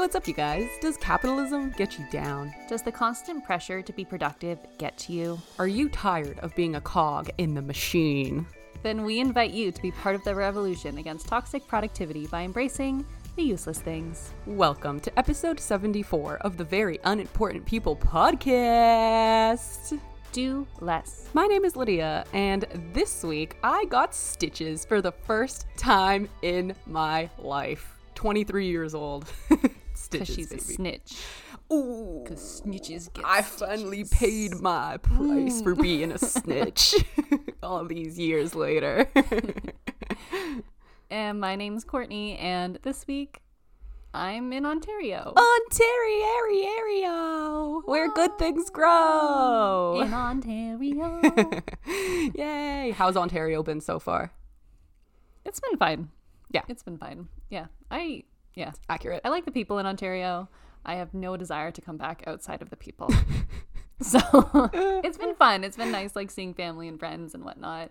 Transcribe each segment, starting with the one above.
Hey, what's up, you guys? Does capitalism get you down? Does the constant pressure to be productive get to you? Are you tired of being a cog in the machine? Then we invite you to be part of the revolution against toxic productivity by embracing the useless things. Welcome to episode 74 of the Very Unimportant People podcast. Do less. My name is Lydia, and this week I got stitches for the first time in my life. 23 years old. Because she's a baby. snitch. Ooh. Because snitches get I finally paid my price for being a snitch all these years later. And my name's Courtney, and this week I'm in Ontario. Ontario, where good things ah, grow. In Ontario. Yay! How's Ontario been so far? it's been fine. Yeah. It's been fine. Yeah. I, yeah. Accurate. I like the people in Ontario. I have no desire to come back outside of the people. so it's been fun. It's been nice, like seeing family and friends and whatnot.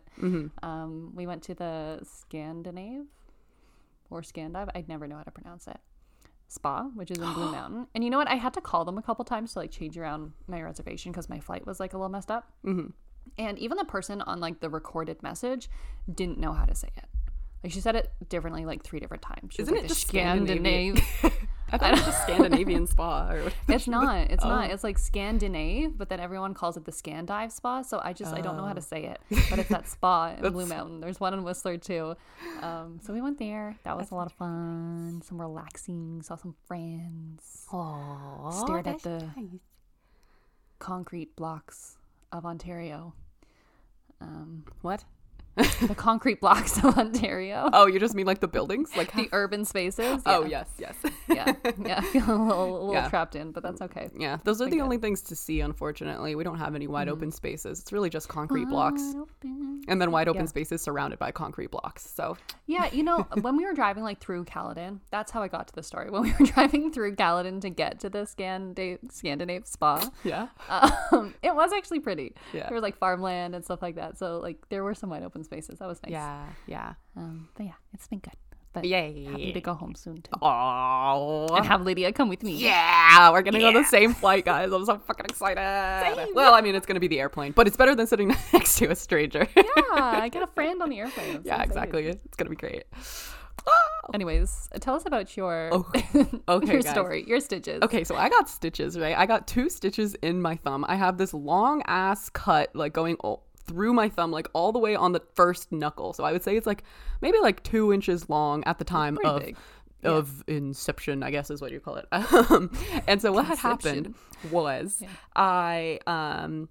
Um, we went to the Scandinave or Scandive. I'd never know how to pronounce it. Spa, which is in Blue Mountain. And you know what? I had to call them a couple times to like change around my reservation because my flight was like a little messed up. Mm-hmm. And even the person on like the recorded message didn't know how to say it. Like she said it differently, like three different times. She was Isn't like, it the just Scandinavian? Scandinave? I thought it was a Scandinavian spa. Or. It's not. It's Oh. not. It's like Scandinave, but then everyone calls it the Scandive Spa. So I just I don't know how to say it. But it's that spa in Blue Oh. Mountain. There's one in Whistler too. Um, so we went there. That was a lot of fun. Some relaxing. Saw some friends. Aww, Stared at the- nice. Concrete blocks of Ontario. Um, What? the concrete blocks of Ontario. Oh, you just mean like the buildings? Like The urban spaces. Oh yes, yes. yeah, yeah. I feel a little, a little Yeah. trapped in, but that's okay. Yeah, those are the good. only things to see. Unfortunately, we don't have any wide Mm. open spaces. It's really just concrete blocks, open. and then wide open Yeah. spaces surrounded by concrete blocks. So Yeah, you know, when we were driving like through Caledon, that's how I got to the story. When we were driving through Caledon to get to the Scandinave, Scandinave spa, yeah, um, it was actually pretty. Yeah. There was like farmland and stuff like that. So like there were some wide open spaces. That was nice. yeah, yeah. Um, but yeah, it's been good. But Yay! happy to go home soon too. Oh, And have Lydia come with me. yeah, we're gonna go on the same flight, guys. I'm so fucking excited. Same. Well, I mean, it's gonna be the airplane, but it's better than sitting next to a stranger. Yeah, I get a friend on the airplane. I'm yeah, excited. exactly. It's gonna be great. Anyways, tell us about your Oh, okay, your guys. story, your stitches. Okay, so I got stitches, right? I got two stitches in my thumb. I have this long ass cut, like going through my thumb, like all the way on the first knuckle. So I would say it's like maybe like two inches long at the time pretty of big. of inception, I guess is what you call it. Um, and so what had happened was I um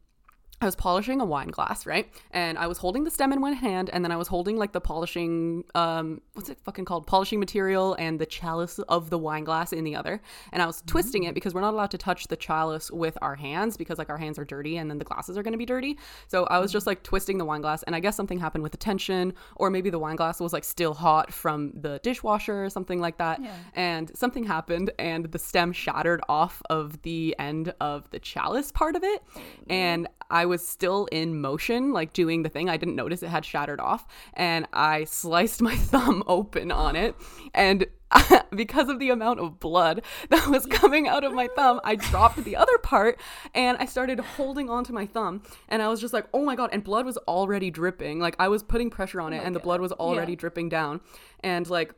I was polishing a wine glass, right? And I was holding the stem in one hand, and then I was holding like the polishing, um, what's it fucking called? Polishing material and the chalice of the wine glass in the other. And I was twisting it because we're not allowed to touch the chalice with our hands because like our hands are dirty and then the glasses are going to be dirty. So I was just like twisting the wine glass, and I guess something happened with the tension, or maybe the wine glass was like still hot from the dishwasher or something like that. Yeah. And something happened, and the stem shattered off of the end of the chalice part of it. And I was still in motion, like doing the thing. I didn't notice it had shattered off, and I sliced my thumb open on it. And because of the amount of blood that was coming out of my thumb, I dropped the other part and I started holding onto my thumb. And I was just like, oh my God. And blood was already dripping. Like I was putting pressure on oh it, and the blood was already dripping down. And like,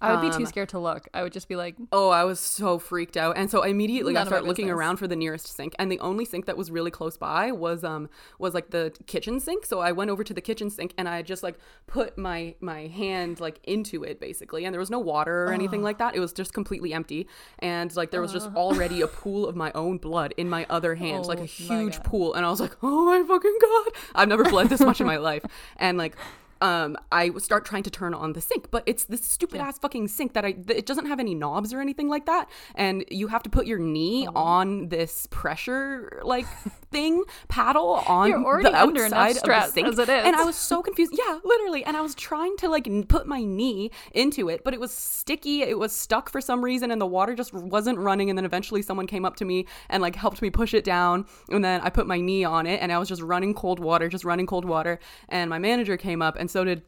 I would be too Um, scared to look. I would just be like, Oh, I was so freaked out. And so I immediately I started looking around for the nearest sink. And the only sink that was really close by was um was like the kitchen sink. So I went over to the kitchen sink and I just like put my my hand like into it basically. And there was no water or anything like that. It was just completely empty. And like there was just already a pool of my own blood in my other hand, like a Oh huge pool. And I was like, "Oh my fucking god. I've never bled this much in my life." And like um, I start trying to turn on the sink, but it's this stupid ass fucking sink that I th- it doesn't have any knobs or anything like that, and you have to put your knee Oh. on this pressure like thing paddle on the outside of the sink, as it is. and I was so confused. Yeah, literally, and I was trying to like put my knee into it, but it was sticky. It was stuck for some reason, and the water just wasn't running. And then eventually, someone came up to me and like helped me push it down, and then I put my knee on it, and I was just running cold water, just running cold water. And my manager came up, and so did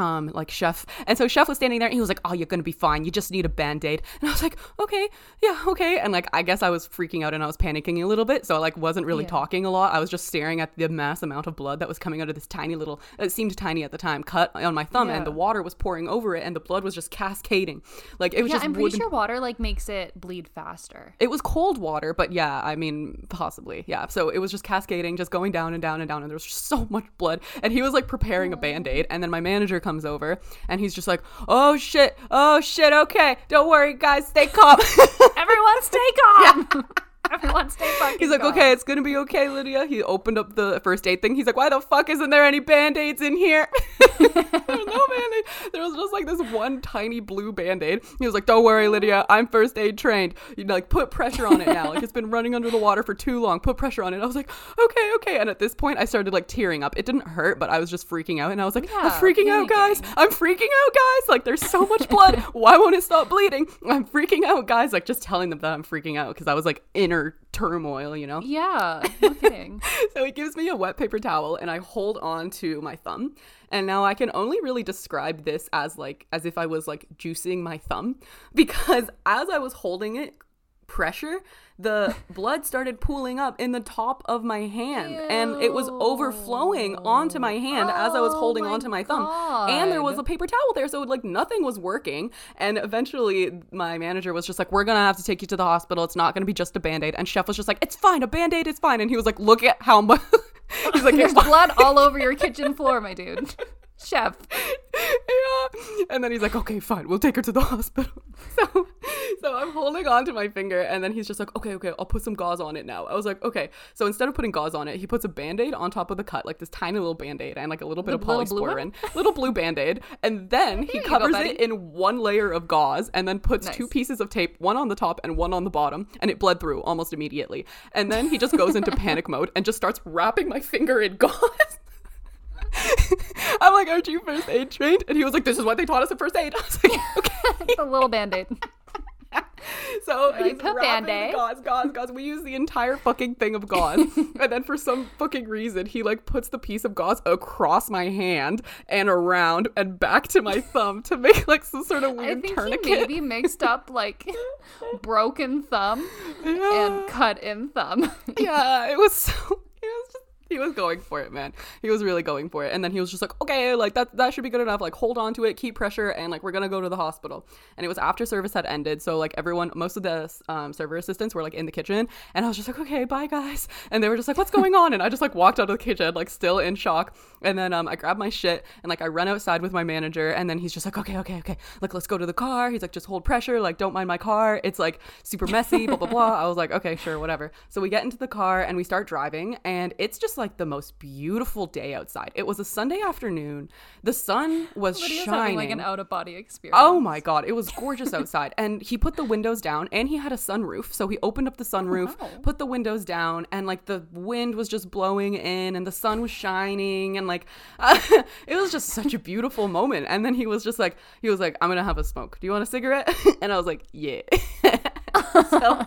um like chef and so chef was standing there and he was like oh you're gonna be fine you just need a band-aid and i was like okay yeah okay and like i guess i was freaking out and i was panicking a little bit so i like wasn't really Yeah. talking a lot i was just staring at the mass amount of blood that was coming out of this tiny little it seemed tiny at the time cut on my thumb Yeah. and the water was pouring over it and the blood was just cascading like it was Yeah, just I'm pretty wooden- sure water like makes it bleed faster. it was cold water, but yeah, I mean, possibly, yeah. So it was just cascading, just going down and down and down, and there was just so much blood. And he was like preparing a band aid, and then my manager comes over, and he's just like, "Oh shit, oh shit, okay, don't worry, guys, stay calm." Everyone stay calm. Everyone stay fucking He's like, calm. okay, it's gonna be okay, Lydia. He opened up the first aid thing. He's like, why the fuck isn't there any band aids in here? There's no band aid. There was just like this one tiny blue band aid. He was like, don't worry, Lydia. I'm first aid trained. You know, like put pressure on it now. Like it's been running under the water for too long. Put pressure on it. I was like, okay, okay. And at this point, I started like tearing up. It didn't hurt, but I was just freaking out. And I was like, I'm Yeah, freaking out, guys. I'm freaking out, guys. Like there's so much blood. Why won't it stop bleeding? I'm freaking out, guys. Like just telling them that I'm freaking out because I was like inner turmoil, you know? Yeah, no kidding. So he gives me a wet paper towel and I hold on to my thumb. And now I can only really describe this as like as if I was like juicing my thumb because as I was holding it pressure, the blood started pooling up in the top of my hand and it was overflowing onto my hand as I was Oh holding my onto my thumb. And there was a paper towel there so like nothing was working and eventually my manager was just like we're to have to take you to the hospital. It's not to be just a band-aid. And chef was just like it's fine. A band-aid is fine. And he was like look at how much He's like There's blood all over your kitchen floor, my dude. Chef. yeah. And then he's like, okay, fine, we'll take her to the hospital. So, so I'm holding on to my finger, and then he's just like, okay, okay, I'll put some gauze on it now. I was like, okay. So instead of putting gauze on it, he puts a band aid on top of the cut, like this tiny little band aid, and like a little bit The of polysporin, little blue band aid, and then he you go, covers it in one layer of gauze, and then puts two pieces of tape, one on the top and one on the bottom, and it bled through almost immediately. And then he just goes into panic mode and just starts wrapping my finger in gauze. I'm like, aren't you first aid trained? And he was like, this is what they taught us at first aid. I was like, okay. The little band-aid. So Like, he's wrapping the gauze, gauze, gauze. We use the entire fucking thing of gauze. and then for some fucking reason, he like puts the piece of gauze across my hand and around and back to my thumb to make like some sort of I weird think tourniquet. he maybe mixed up like broken thumb and cut in thumb. yeah, it was so. He was going for it, man. He was really going for it. And then he was just like, okay, like that that should be good enough. Like hold on to it, keep pressure, and like we're gonna go to the hospital. And it was after service had ended, so like everyone, most of the um, server assistants were like in the kitchen, and I was just like, okay, bye guys. And they were just like, what's going on? And I just like walked out of the kitchen, like still in shock. And then um, I grabbed my shit and like I run outside with my manager, and then he's just like, okay, okay, okay, like let's go to the car. He's like, just hold pressure, like don't mind my car. It's like super messy, blah blah blah. I was like, okay, sure, whatever. So we get into the car and we start driving, and it's just like the most beautiful day outside. It was a Sunday afternoon. The sun was Lydia's shining. having like an out of body oh experience. Oh my god, it was gorgeous outside. And he put the windows down and he had a sunroof. So he opened up the oh, sunroof, wow. put the windows down, and like the wind was just blowing in and the sun was shining and like it was just such a beautiful moment. And then he was just like he was like, I'm gonna have a smoke. Do you want a cigarette? And I was like, Yeah. so,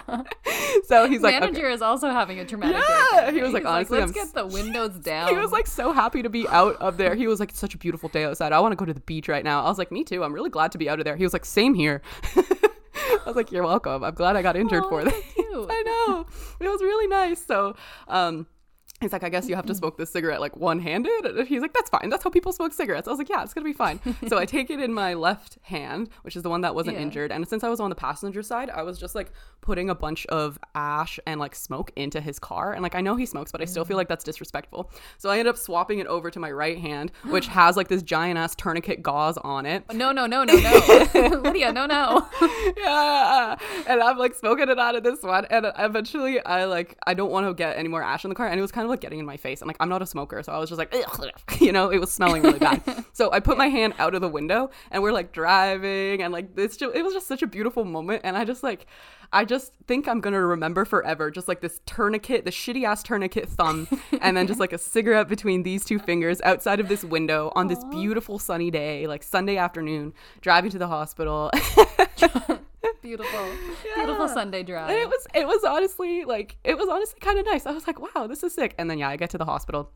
so he's like, okay. Manager is also having a traumatic. Yeah, day he was like, He's honestly, let's I'm get the windows down. He was like so happy to be out of there. He was like, such a beautiful day outside. I want to go to the beach right now. I was like, me too. I'm really glad to be out of there. He was like, same here. I was like, you're welcome. I'm glad I got injured Aw, for this. I know. It was really nice. So, um, He's like, I guess you have to mm-hmm. smoke this cigarette like one handed. He's like, that's fine. That's how people smoke cigarettes. I was like, yeah, it's going to be fine. so I take it in my left hand, which is the one that wasn't Yeah. injured. And since I was on the passenger side, I was just like putting a bunch of ash and like smoke into his car. And like, I know he smokes, but I still feel mm. like that's disrespectful. So I ended up swapping it over to my right hand, which has like this giant ass tourniquet gauze on it. no, no, no, no, no, Lydia, no, no. yeah and i'm like smoking it out of this one and eventually i like i don't want to get any more ash in the car and it was kind of like getting in my face. And like i'm not a smoker. So i was just like "Ugh," you know it was smelling really bad. So i put my hand out of the window and we're like driving and like this just it was just such a beautiful moment. And i just like I just think I'm gonna remember forever, just like this tourniquet, the shitty ass tourniquet thumb, and then just like a cigarette between these two fingers outside of this window on this beautiful sunny day, like Sunday afternoon, driving to the hospital. Beautiful, beautiful Sunday drive. And it was it was honestly like it was honestly kind of nice. I was like, wow, this is sick. And then yeah, I get to the hospital.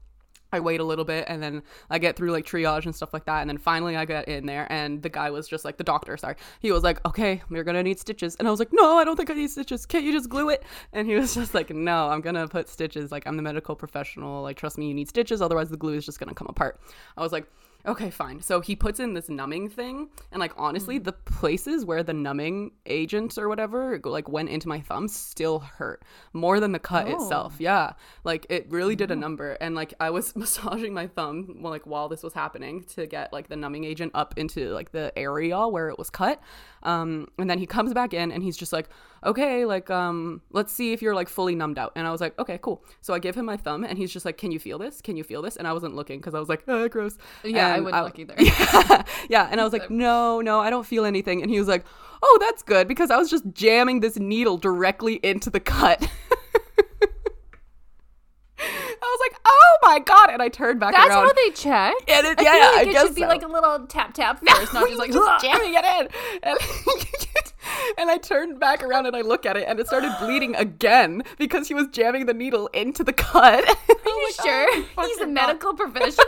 I wait a little bit and then I get through like triage and stuff like that. And then finally I get in there and the guy was just like, the doctor, sorry. He was like, okay, you're going to need stitches. And I was like, no, I don't think I need stitches. Can't you just glue it? And he was just like, no, I'm going to put stitches. Like, I'm the medical professional. Like, trust me, you need stitches. Otherwise, the glue is just going to come apart. I was like, Okay, fine. So he puts in this numbing thing, and like honestly, mm-hmm. the places where the numbing agent or whatever like went into my thumb still hurt more than the cut oh. itself. Yeah, like it really did a mm. number. And like I was massaging my thumb while like while this was happening to get like the numbing agent up into like the area where it was cut. Um, and then he comes back in and he's just like, okay, like, um, let's see if you're like fully numbed out. And I was like, okay, cool. So I give him my thumb and he's just like, can you feel this? Can you feel this? And I wasn't looking because I was like, oh, gross. Yeah, and I wouldn't I, look either. Yeah, yeah. And I was like, no, no, I don't feel anything. And he was like, oh, that's good because I was just jamming this needle directly into the cut. I was like, "Oh my god!" And I turned back around That's around. how they check. And it, yeah, yeah, like I it should be like a little tap tap first, not just like just jamming it in. And, and I turned back around and I look at it, and it started bleeding again because he was jamming the needle into the cut. Are you like, sure? Oh, He's a medical professional.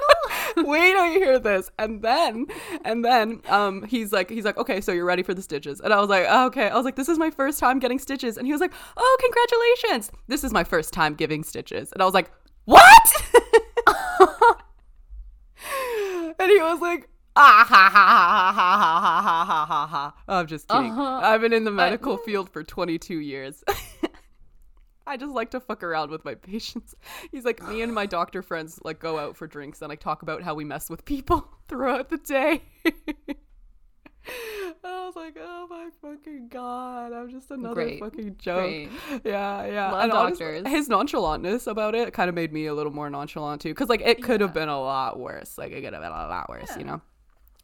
Wait till you hear this, and then, and then, um, he's like, he's like, okay, so you're ready for the stitches, and I was like, oh, okay. I was like, this is my first time getting stitches, and he was like, oh, congratulations. This is my first time giving stitches, and I was like, what? and he was like, ah ha ha ha ha ha ha ha ha ha ha. I'm just kidding. Uh-huh. I've been in the medical I- field for 22 years. I just like to fuck around with my patients. He's like, me and my doctor friends like go out for drinks and like talk about how we mess with people throughout the day. I was like, oh my fucking god, I'm just another Great. fucking joke. Great. Yeah, yeah. Love and doctors. Honestly, his nonchalantness about it kind of made me a little more nonchalant too, because like it could yeah. have been a lot worse. Like it could have been a lot worse, yeah. you know.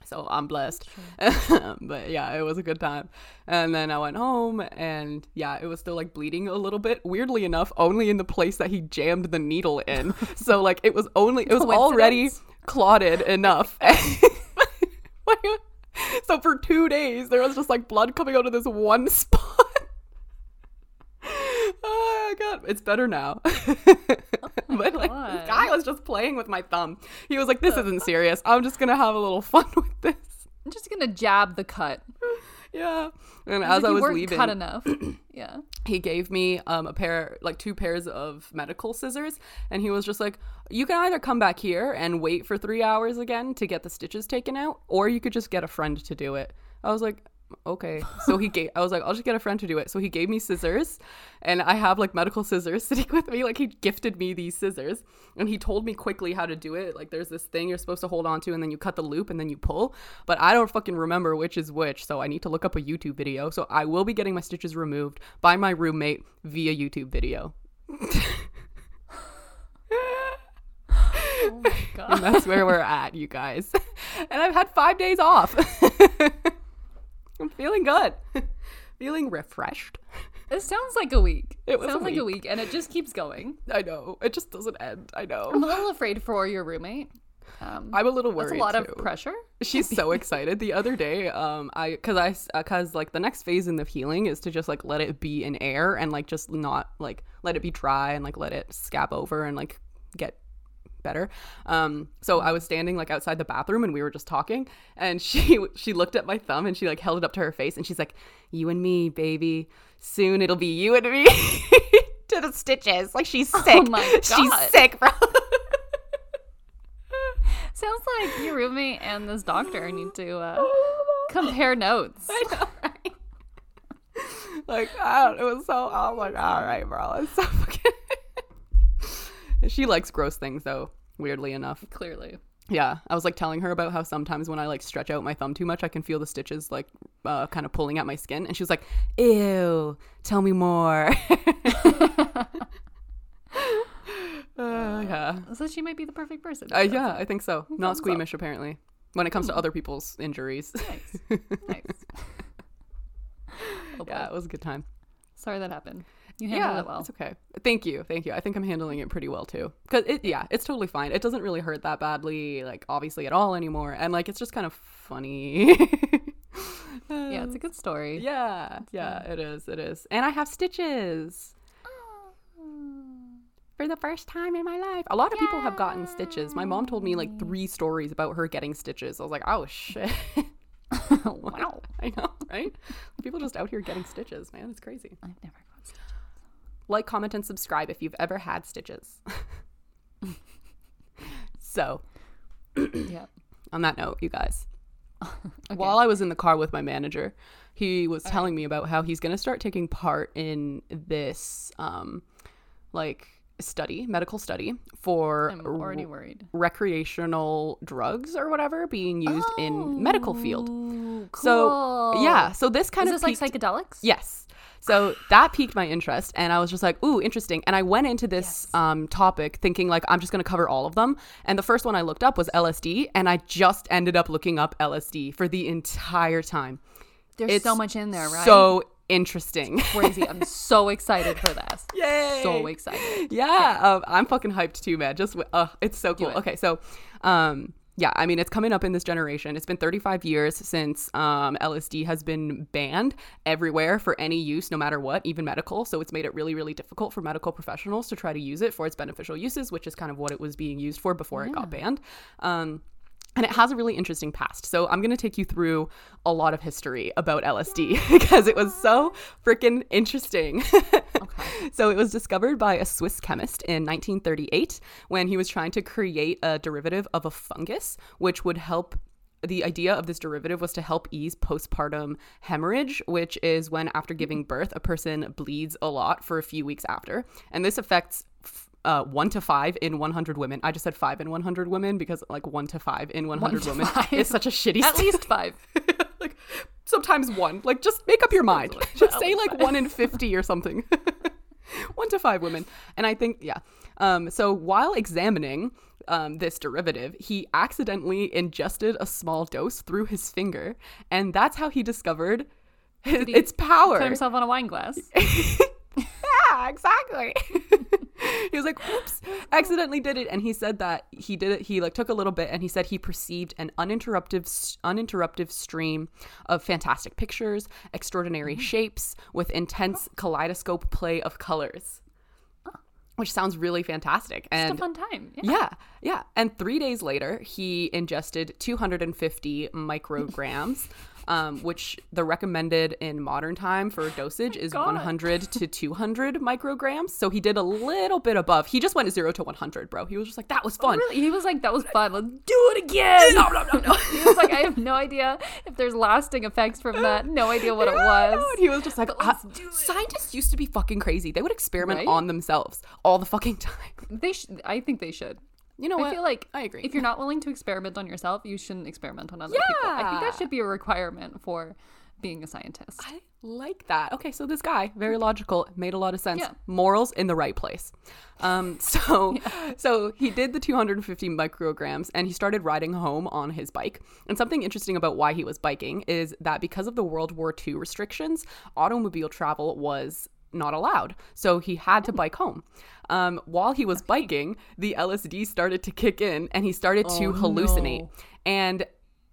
So I'm blessed. but yeah, it was a good time. And then I went home and yeah, it was still like bleeding a little bit. Weirdly enough, only in the place that he jammed the needle in. so like it was only it was already clotted enough. so for two days there was just like blood coming out of this one spot. oh my god, it's better now. oh but like this guy was just playing with my thumb. He was like, "This isn't serious. I'm just gonna have a little fun with this." I'm just gonna jab the cut. Yeah. And as like I was leaving, cut enough. yeah. He gave me um a pair, like two pairs of medical scissors, and he was just like, "You can either come back here and wait for three hours again to get the stitches taken out, or you could just get a friend to do it." I was like, okay. So he gave, I was like, I'll just get a friend to do it. So he gave me scissors and I have like medical scissors sitting with me. Like he gifted me these scissors and he told me quickly how to do it. Like there's this thing you're supposed to hold on to and then you cut the loop and then you pull. But I don't fucking remember which is which. So I need to look up a YouTube video. So I will be getting my stitches removed by my roommate via YouTube video. Oh my god. and that's where we're at, you guys. and I've had five days off. I'm feeling good. feeling refreshed. It sounds like a week. It was sounds a like week. a week, and it just keeps going. I know. It just doesn't end. I know. I'm a little afraid for your roommate. Um, I'm a little worried. That's a lot too. of pressure. She's so excited. The other day, um, I because I because uh, like the next phase in the healing is to just like let it be in air and like just not like let it be dry and like let it scab over and like get better. Um, so I was standing like outside the bathroom and we were just talking and she she looked at my thumb and she like held it up to her face and she's like, "You and me, baby. Soon it'll be you and me." to the stitches. Like she's oh sick. Oh. She's sick, bro. Sounds like your roommate and this doctor need to uh, compare notes. I know, right? like, I don't, it was so, I was like, all right, bro. It's so fucking. She likes gross things though, weirdly enough. Clearly. Yeah, I was like telling her about how sometimes when I like stretch out my thumb too much, I can feel the stitches like uh, kind of pulling at my skin, and she was like, "Ew, tell me more." uh, yeah. So she might be the perfect person. Uh, yeah, I think so. Not squeamish so. apparently when it comes to hmm. other people's injuries. Nice. nice. Oh, yeah, it was a good time. Sorry that happened. You handled yeah, it well. It's okay. Thank you. Thank you. I think I'm handling it pretty well too. Cuz it yeah, it's totally fine. It doesn't really hurt that badly like obviously at all anymore. And like it's just kind of funny. yeah, it's a good story. Yeah. Yeah, it is. It is. And I have stitches. for the first time in my life. A lot of people have gotten stitches. My mom told me like three stories about her getting stitches. I was like, oh shit. wow. I know, right? People just out here getting stitches, man. It's crazy. I've never. Like, comment, and subscribe if you've ever had stitches. so, Yeah. on that note, you guys, while I was in the car with my manager, he was telling me about how he's going to start taking part in this, um, like, study, medical study for I'm already worried. recreational drugs or whatever being used in medical field. Ooh, So yeah, so this kind Is of this like psychedelics? Yes. So that piqued my interest, and I was just like, "Ooh, interesting." And I went into this um, topic thinking like I'm just going to cover all of them. And the first one I looked up was LSD, and I just ended up looking up LSD for the entire time. There's It's so much in there, right? So interesting. crazy. I'm so excited for this. Yay! So excited. yeah, um, I'm fucking hyped too, man. Just uh, it's so cool. it. Okay, so um, yeah, I mean, it's coming up in this generation. It's been 35 years since um, LSD has been banned everywhere for any use, no matter what, even medical. So it's made it really, really difficult for medical professionals to try to use it for its beneficial uses, which is kind of what it was being used for before it got banned. Um, and it has a really interesting past. So I'm going to take you through a lot of history about LSD because it was so freaking interesting. So it was discovered by a Swiss chemist in 1938 when he was trying to create a derivative of a fungus which would help the idea of this derivative was to help ease postpartum hemorrhage, which is when after giving mm-hmm. birth, a person bleeds a lot for a few weeks after. And this affects uh, one to five in 100 women. I just said five in 100 women because, like, one to five in 100 to women five. is such a shitty At stat. least five. like, sometimes one. Like, just make up your mind. one, Just say, like, one in 50 or something. one to five women. And I think, yeah. Um, so while examining um, this derivative, he accidentally ingested a small dose through his finger, and that's how he discovered his, he its power. Put himself on a wine glass. yeah, exactly. he was like, "Oops, accidentally did it," and he said that he did it. He like took a little bit, and he said he perceived an uninterrupted, uninterrupted stream of fantastic pictures, extraordinary mm-hmm. shapes, with intense kaleidoscope play of colors, which sounds really fantastic. Just a And fun time. Yeah. yeah, yeah. And three days later, he ingested 250 micrograms, um, which the recommended in modern time for dosage is God. 100 to 200 micrograms. So he did a little bit above. He just went zero to 100, bro. He was just like, that was fun. Really? He was like, that was fun. Let's do it again. No, no, no, no. he was like, I have no idea if there's lasting effects from that. No idea what it Yeah, I know. was. And he was just like, "Uh, it." scientists used to be fucking crazy. They would experiment Right? on themselves all the fucking time. They sh- I think they should. You know what? I feel like I agree. If you're not willing to experiment on yourself, you shouldn't experiment on other people. I think that should be a requirement for being a scientist. I like that. Okay, so this guy, very logical, made a lot of sense. Yeah. Morals in the right place. Um, so, so he did the 250 micrograms, and he started riding home on his bike. And something interesting about why he was biking is that because of the World War II restrictions, automobile travel was not allowed. So he had to bike home. Um, while he was biking, the LSD started to kick in, and he started to Oh, hallucinate. no. And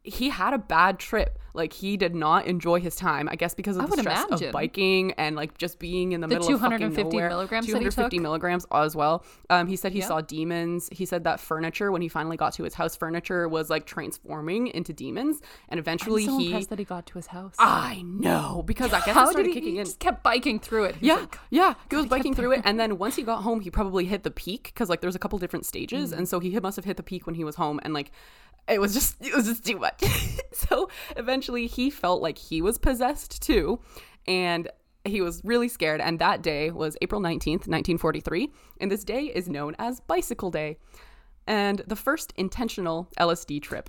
he had a bad trip. Like he did not enjoy his time. I guess because of I the stress imagine. of biking and like just being in the, The middle of fucking 250 milligrams 250 milligrams as well. Um, he said he Yeah. saw demons. He said that furniture when he finally got to his house, furniture was like transforming into demons, and eventually I'm so he. impressed that he got to his house. I know because I guess it How started did he, kicking he in. just kept biking through it? He was Yeah, like, yeah. He was biking through it, and then once he got home, he probably hit the peak because like there's a couple different stages, Mm. and so he must have hit the peak when he was home, and like it was just it was just too much. so eventually, he felt like he was possessed too, and he was really scared. And that day was April nineteenth, nineteen forty three, and this day is known as Bicycle Day, and the first intentional LSD trip.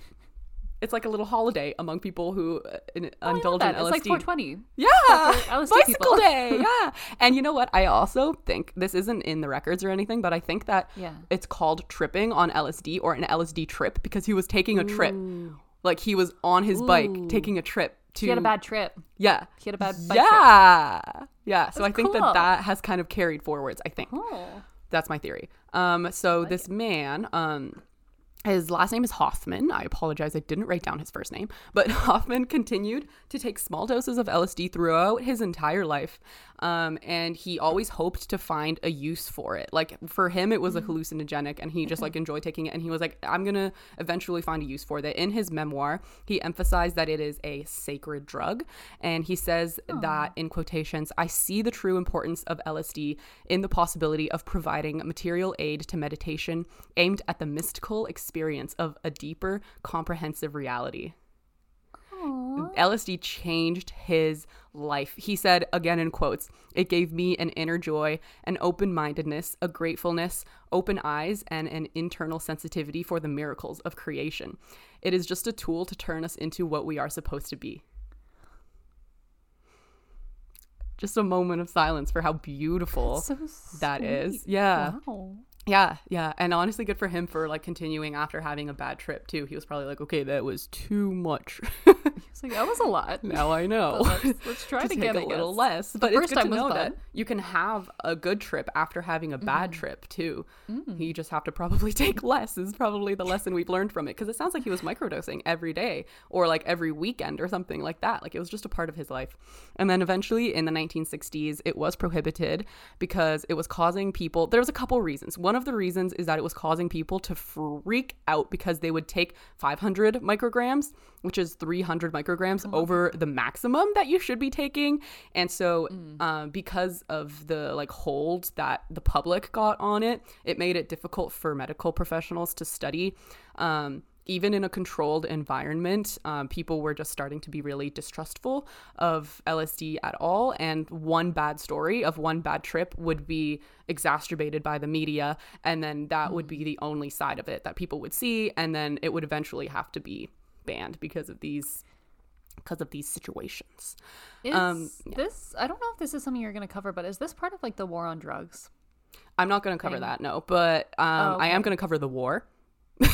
It's like a little holiday among people who uh, in, Oh, indulge in LSD. It's like 420. Yeah, LSD bicycle people. day. Yeah, and you know what? I also think this isn't in the records or anything, but I think that Yeah. it's called tripping on LSD or an LSD trip because he was taking a trip, like he was on his bike taking a trip to. He had a bad trip. Yeah. He had a bad bike trip. Yeah. Yeah. So I think cool. that that has kind of carried forwards. I think. Oh. That's my theory. Um, so this man, um, his last name is Hofmann. I apologize, I didn't write down his first name. But Hofmann continued to take small doses of LSD throughout his entire life. Um, and he always hoped to find a use for it. Like for him, it was a hallucinogenic, and he just like enjoyed taking it. And he was like, I'm gonna eventually find a use for that. In his memoir, he emphasized that it is a sacred drug, and he says that in quotations, I see the true importance of LSD in the possibility of providing material aid to meditation aimed at the mystical experience of a deeper, comprehensive reality. LSD changed his life. He said, again in quotes, it gave me an inner joy, an open mindedness, a gratefulness, open eyes, and an internal sensitivity for the miracles of creation. It is just a tool to turn us into what we are supposed to be. Just a moment of silence for how beautiful So that is. Yeah. Wow. Yeah, yeah, and honestly, good for him for like continuing after having a bad trip too. He was probably like, "Okay, that was too much. It's like that was a lot. now I know. Let's, let's try to get a it little less." But it's first good to time was know fun. that you can have a good trip after having a bad Mm-hmm. trip too. Mm. You just have to probably take less. Is probably the lesson we've learned from it because it sounds like he was microdosing every day or like every weekend or something like that. Like it was just a part of his life. And then eventually in the 1960s, it was prohibited because it was causing people. There was a couple reasons. One of the reasons is that it was causing people to freak out because they would take 500 micrograms, which is 300 micrograms over the maximum that you should be taking. And so, um, because of the like hold that the public got on it, it made it difficult for medical professionals to study. Um, even in a controlled environment, um, people were just starting to be really distrustful of LSD at all. And one bad story of one bad trip would be exacerbated by the media. And then that would be the only side of it that people would see. And then it would eventually have to be banned because of these because of these situations. Is Um, this? I don't know if this is something you're going to cover, but is this part of like the war on drugs? I'm not going to cover Thing. that, no, but um, Oh, I am going to cover the war.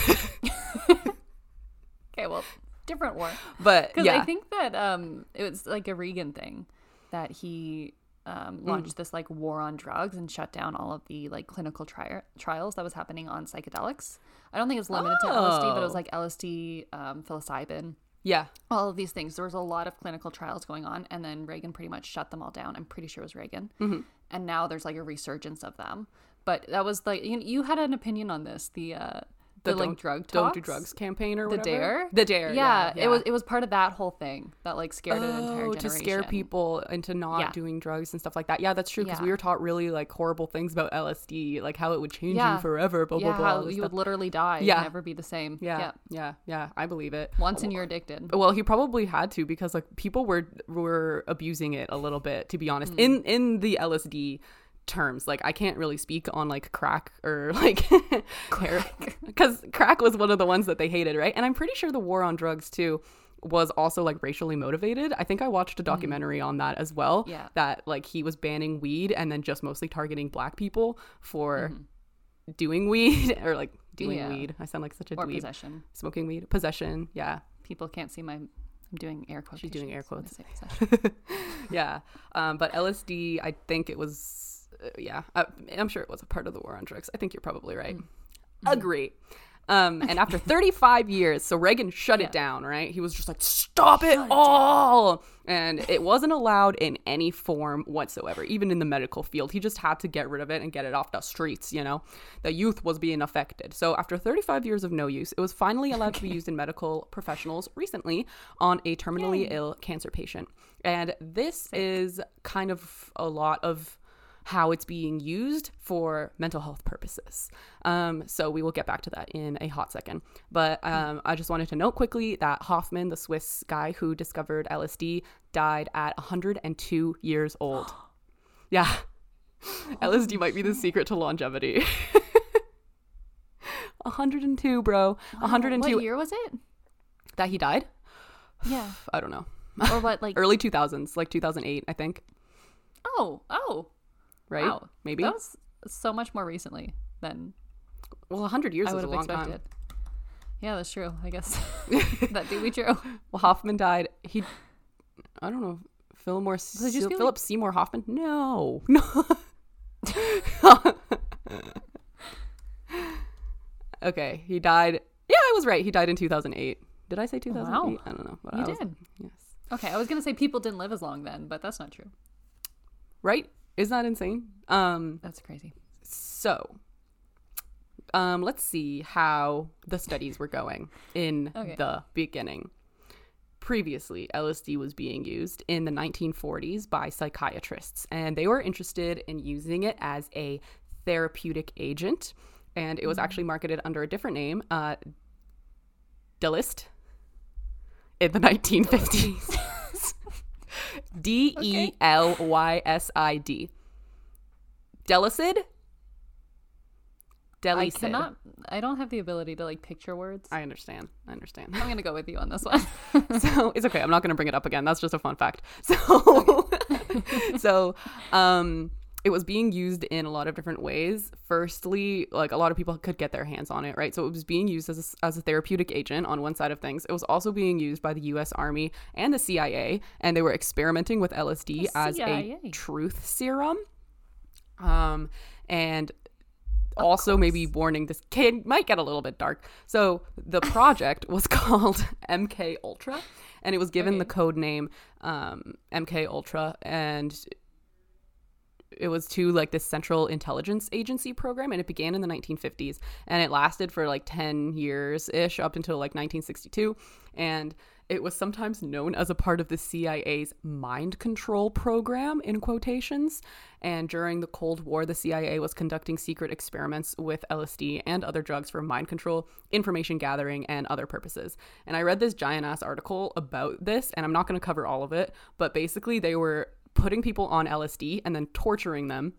Okay, well, different war. But Because yeah, I think that um, it was like a Reagan thing that he Mm. um, launched this like war on drugs and shut down all of the like clinical tri- trials that was happening on psychedelics. I don't think it was limited to LSD, but it was Oh. like LSD, um, psilocybin, yeah, all of these things. There was a lot of clinical trials going on, and then Reagan pretty much shut them all down. I'm pretty sure it was Reagan. Mm-hmm. And now there's like a resurgence of them. But that was like you, you had an opinion on this the uh, the, like don't, drug don't do drugs campaign or The whatever. dare, the dare. Yeah, Yeah, it was it was part of that whole thing that like scared an entire Oh, generation to scare people into not Yeah. doing drugs and stuff like that. Yeah, that's true because Yeah. we were taught really like horrible things about LSD, like how it would change Yeah. you forever. Blah yeah, blah blah. how you stuff. would literally die, Yeah. and never be the same. yeah, yeah, yeah, I believe it. Once and you're addicted. Well, he probably had to because like people were were abusing it a little bit, to be honest. Hmm. In in the LSD terms, like I can't really speak on like crack or like because crack was one of the ones that they hated, right? And I'm pretty sure the war on drugs too was also like racially motivated. I think I watched a documentary on that as well. Yeah. that like he was banning weed and then just mostly targeting black people for doing weed or like doing Mm-hmm. Yeah. weed. I sound like such a Or dweeb. possession. Smoking weed, possession. Yeah, People can't see my. I'm doing air quotes. She's doing air quotes. yeah. Um, but LSD, I think it was, yeah, I, I'm sure it was a part of the war on drugs. I think you're probably right. Mm. Agree. Um, and after 35 years, so Reagan shut Yeah. it down, right? He was just like, stop it all. And it wasn't allowed in any form whatsoever, even in the medical field. He just had to get rid of it and get it off the streets, you know? The youth was being affected. So after 35 years of no use, it was finally allowed to be used in medical professionals recently on a terminally ill cancer patient. And this is kind of a lot of how it's being used for mental health purposes. Um, so we will get back to that in a hot second. But um, I just wanted to note quickly that Hofmann, the Swiss guy who discovered LSD, died at 102 years old. yeah. LSD might be the secret to longevity. 102, bro. 102 What year was it? that he died? Yeah. I don't know. Or what? Like Early 2000s, like 2008, I think. oh oh Right? wow Maybe. that was so much more recently than well, 100 years I is a long expected. time. Yeah, that's true. I guess that do be true. Well, Hofmann died. He, I don't know, Fillmore, Philip like- Seymour Hoffman. No, no. okay, he died. Yeah, I was right. He died in 2008. Did I say 2008? I don't know. but You I was- did. Yes. Okay, I was gonna say people didn't live as long then, but that's not true. right? Isn't that insane? Um, That's crazy. so, um, let's see how the studies were going in Okay. the beginning. Previously, LSD was being used in the 1940s by psychiatrists, and they were interested in using it as a therapeutic agent. And it was actually marketed under a different name, uh, Delist, in the 1950s. D E L Y S I D. Delysid? I Delysid. cannot. I don't have the ability to like picture words. I understand. I understand. I'm gonna go with you on this one. so it's okay. I'm not going to bring it up again. That's just a fun fact. So, so, um, it was being used in a lot of different ways. Firstly, like a lot of people could get their hands on it, right? So it was being used as a, as a therapeutic agent on one side of things. It was also being used by the U.S. Army and the CIA, and they were experimenting with LSD The as CIA. a truth serum. Um, and also maybe warning this kid might get a little bit dark. So the project was called MK Ultra, and it was given the code name um, MK Ultra, and it was to like this Central Intelligence Agency program, and it began in the 1950s, and it lasted for like 10 years ish up until like 1962, and it was sometimes known as a part of the CIA's mind control program, in quotations. And during the Cold War, the CIA was conducting secret experiments with LSD and other drugs for mind control, information gathering, and other purposes. And I read this giant ass article about this, and I'm not going to cover all of it, but basically, they were putting people on LSD and then torturing them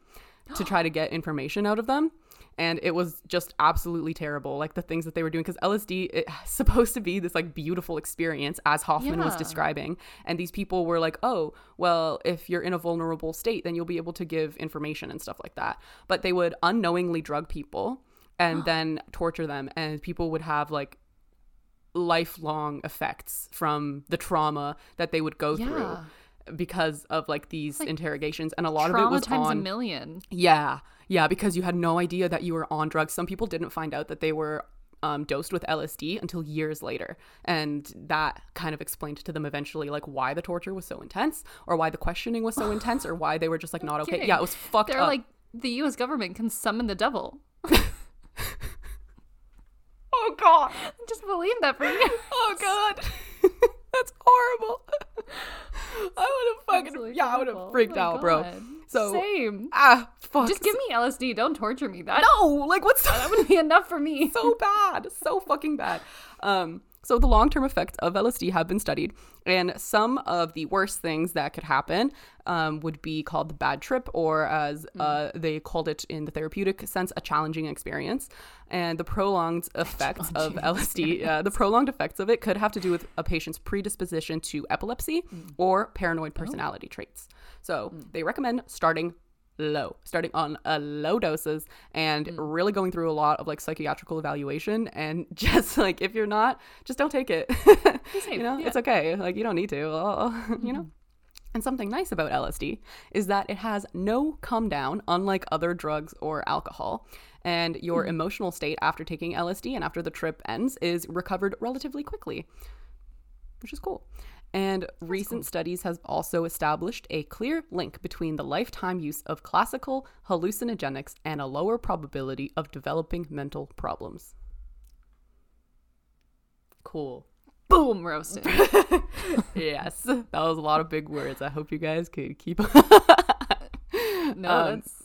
to try to get information out of them. And it was just absolutely terrible like the things that they were doing because lsd it's supposed to be this like beautiful experience as hofmann was describing. And these people were like oh well if you're in a vulnerable state then you'll be able to give information and stuff like that. But they would unknowingly drug people and then torture them. And people would have like lifelong effects from the trauma that they would go Yeah. through because of like these interrogations and a lot of it was times on a million. yeah, yeah, because you had no idea that you were on drugs. Some people didn't find out that they were um, dosed with LSD until years later, and that kind of explained to them eventually, like why the torture was so intense, or why the questioning was so intense, or why they were just like not okay. kidding. Yeah, it was fucked They're up. like the U.S. government can summon the devil. oh god, Just believe that for you. oh god, that's horrible. I would have fucking yeah, I would have freaked Oh out, bro. So same. ah, fuck. Just give me LSD. Don't torture me. That no, like what's that, that would be enough for me. so bad, so fucking bad. Um, so the long-term effects of LSD have been studied, and some of the worst things that could happen um, would be called the bad trip, or as uh, they called it in the therapeutic sense, a challenging experience. And the prolonged effects of LSD, uh, the prolonged effects of it could have to do with a patient's predisposition to epilepsy or paranoid personality traits. So they recommend starting low, starting on a low doses and mm. really going through a lot of like psychiatrical evaluation. And just like, if you're not, just don't take it. you know, it's okay. Like, you don't need to, uh, you know. Mm-hmm. And something nice about LSD is that it has no come down, unlike other drugs or alcohol. And your mm. emotional state after taking LSD and after the trip ends is recovered relatively quickly, which is cool. And recent studies have also established a clear link between the lifetime use of classical hallucinogenics and a lower probability of developing mental problems. Cool. Boom, roasted. yes, that was a lot of big words. I hope you guys could keep. No, Um, that's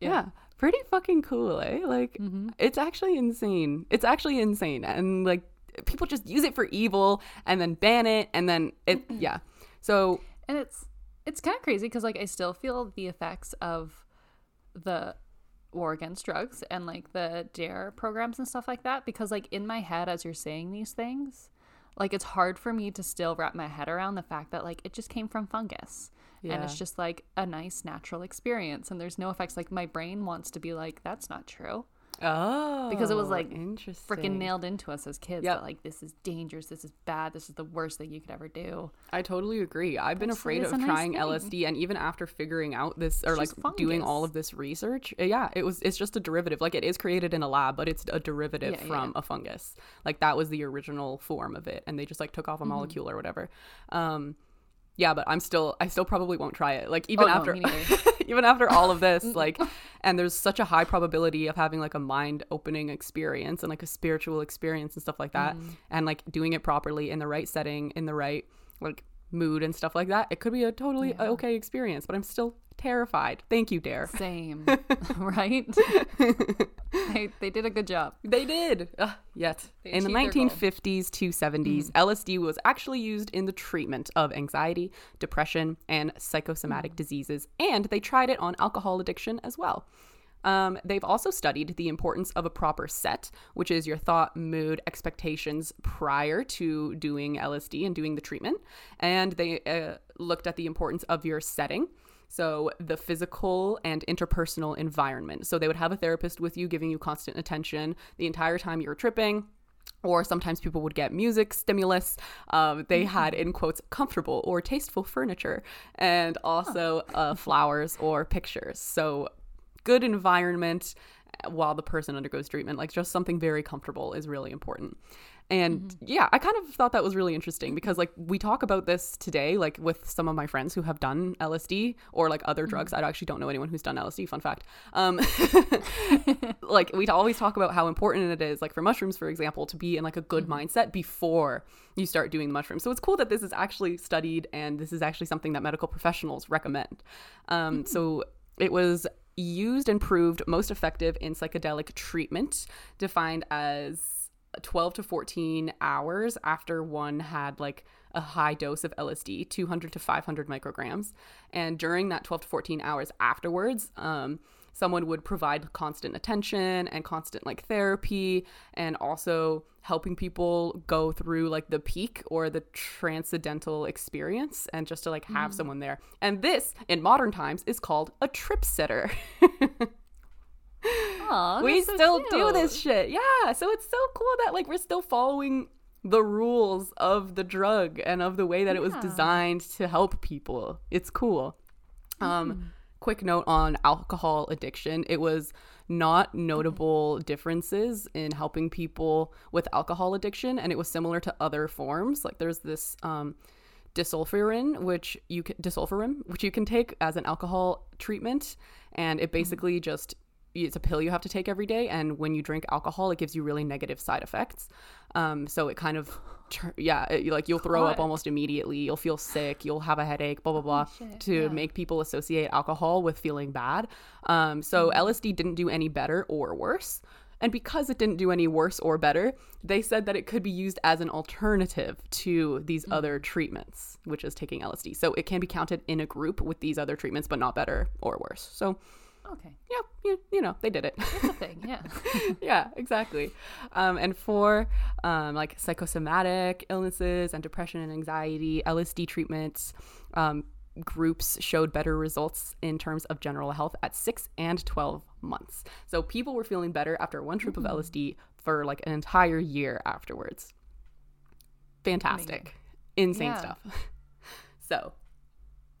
yeah. pretty fucking cool, eh? Like, it's actually insane. It's actually insane, and like people just use it for evil and then ban it, and then it, yeah. So and it's it's kind of crazy because like I still feel the effects of the war against drugs and like the dare programs and stuff like that because like in my head as you're saying these things like it's hard for me to still wrap my head around the fact that like it just came from fungus. And it's just like a nice natural experience and there's no effects. Like my brain wants to be like that's not true oh, because it was like interesting. freaking nailed into us as kids Yep. that like this is dangerous this is bad this is the worst thing you could ever do I totally agree. I've been afraid of nice trying thing. LSD, and even after figuring out this or like just doing all of this research, uh, yeah, it was. It's just a derivative. Like it is created in a lab, but it's a derivative Yeah, from a fungus. Like that was the original form of it, and they just like took Mm-hmm. off a molecule or whatever. Um, yeah, but I'm still I still probably won't try it. Like even Oh, after neither. even after all of this, like and there's such a high probability of having like a mind opening experience and like a spiritual experience and stuff like that Mm-hmm. and like doing it properly in the right setting, in the right like mood and stuff like that. It could be a totally Yeah. okay experience, but I'm still terrified. Thank you, Dare. Same, right? they, they did a good job. They did. Ugh, yet. They in the achieved their goal. 1950s to 70s, LSD was actually used in the treatment of anxiety, depression, and psychosomatic diseases, and they tried it on alcohol addiction as well. Um, they've also studied the importance of a proper set, which is your thought, mood, expectations prior to doing LSD and doing the treatment. And they uh, looked at the importance of your setting. So, the physical and interpersonal environment. So, they would have a therapist with you giving you constant attention the entire time you're tripping. Or sometimes people would get music stimulus. Um, they had, in quotes, comfortable or tasteful furniture and also uh, flowers or pictures. So, good environment while the person undergoes treatment. Like, just something very comfortable is really important. And yeah, I kind of thought that was really interesting because, like, we talk about this today, like, with some of my friends who have done LSD or like other drugs. I actually don't know anyone who's done LSD, fun fact. Um, like, we always talk about how important it is, like, for mushrooms, for example, to be in like a good mindset before you start doing the mushrooms. So it's cool that this is actually studied and this is actually something that medical professionals recommend. Um, So it was used and proved most effective in psychedelic treatment, defined as 12 to 14 hours after one had like a high dose of LSD, 200 to 500 micrograms. And during that 12 to 14 hours afterwards, um, someone would provide constant attention and constant like therapy and also helping people go through like the peak or the transcendental experience and just to like have someone there. And this in modern times is called a trip sitter. Aw, we so still do this shit. Yeah. So it's so cool that like we're still following the rules of the drug and of the way that it was designed to help people. It's cool. Um quick note on alcohol addiction. It was not notable differences in helping people with alcohol addiction and it was similar to other forms. Like there's this um disulfiram which you can disulfiram which you can take as an alcohol treatment and it basically just it's a pill you have to take every day and when you drink alcohol it gives you really negative side effects um so it kind of yeah it, like you'll throw up almost immediately you'll feel sick you'll have a headache blah blah blah to yeah. make people associate alcohol with feeling bad um so lsd didn't do any better or worse and because it didn't do any worse or better, they said that it could be used as an alternative to these other treatments, which is taking LSD. So it can be counted in a group with these other treatments, but not better or worse. So, Okay, yeah, you, you know, they did it. it's a thing. Yeah. yeah, exactly. Um, and for um, like psychosomatic illnesses and depression and anxiety, LSD treatments um, groups showed better results in terms of general health at six and 12 months. So people were feeling better after one trip of LSD for like an entire year afterwards. Fantastic. Insane Yeah. stuff. So,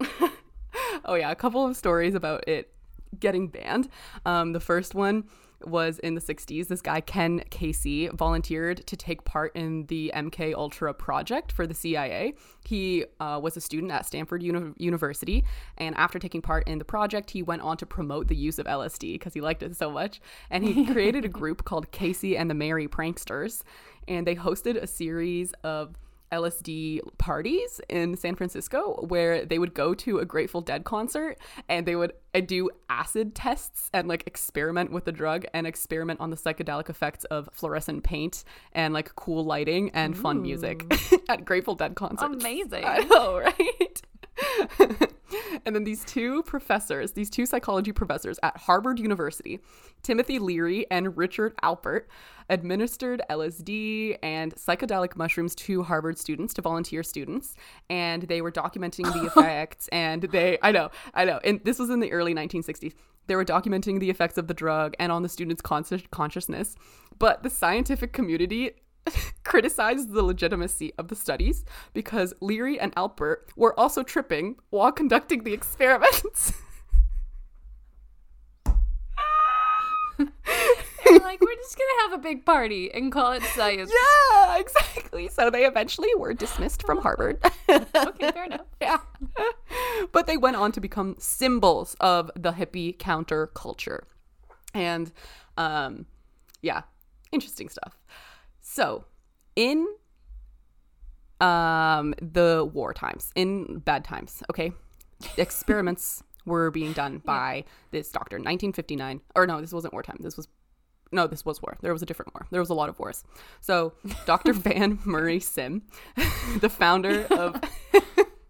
oh yeah, a couple of stories about it getting banned. Um, the first one was in the 60s. This guy, Ken Kesey, volunteered to take part in the MK Ultra project for the CIA. He uh, was a student at Stanford Uni- University, and after taking part in the project, he went on to promote the use of LSD because he liked it so much. And he created a group called Kesey and the Merry Pranksters, and they hosted a series of LSD parties in San Francisco where they would go to a Grateful Dead concert and they would uh, do acid tests and like experiment with the drug and experiment on the psychedelic effects of fluorescent paint and like cool lighting and fun music at Grateful Dead concerts. Amazing. I know, right? and then these two professors, these two psychology professors at Harvard University, Timothy Leary and Richard Alpert, administered LSD and psychedelic mushrooms to Harvard students, to volunteer students, and they were documenting the effects. And they, I know, I know, and this was in the early 1960s. They were documenting the effects of the drug and on the students' conscious consciousness, but the scientific community criticized the legitimacy of the studies because Leary and Alpert were also tripping while conducting the experiments. They're like, we're just gonna have a big party and call it science. Yeah, exactly. So they eventually were dismissed from Harvard. okay, fair enough. Yeah. but they went on to become symbols of the hippie counterculture. And um yeah, interesting stuff. So, in um the war times, in bad times, okay? Experiments were being done by this doctor 1959 or no, this wasn't wartime. This was no, this was war. There was a different war. There was a lot of wars. So, Dr. Van Murray Sim, the founder of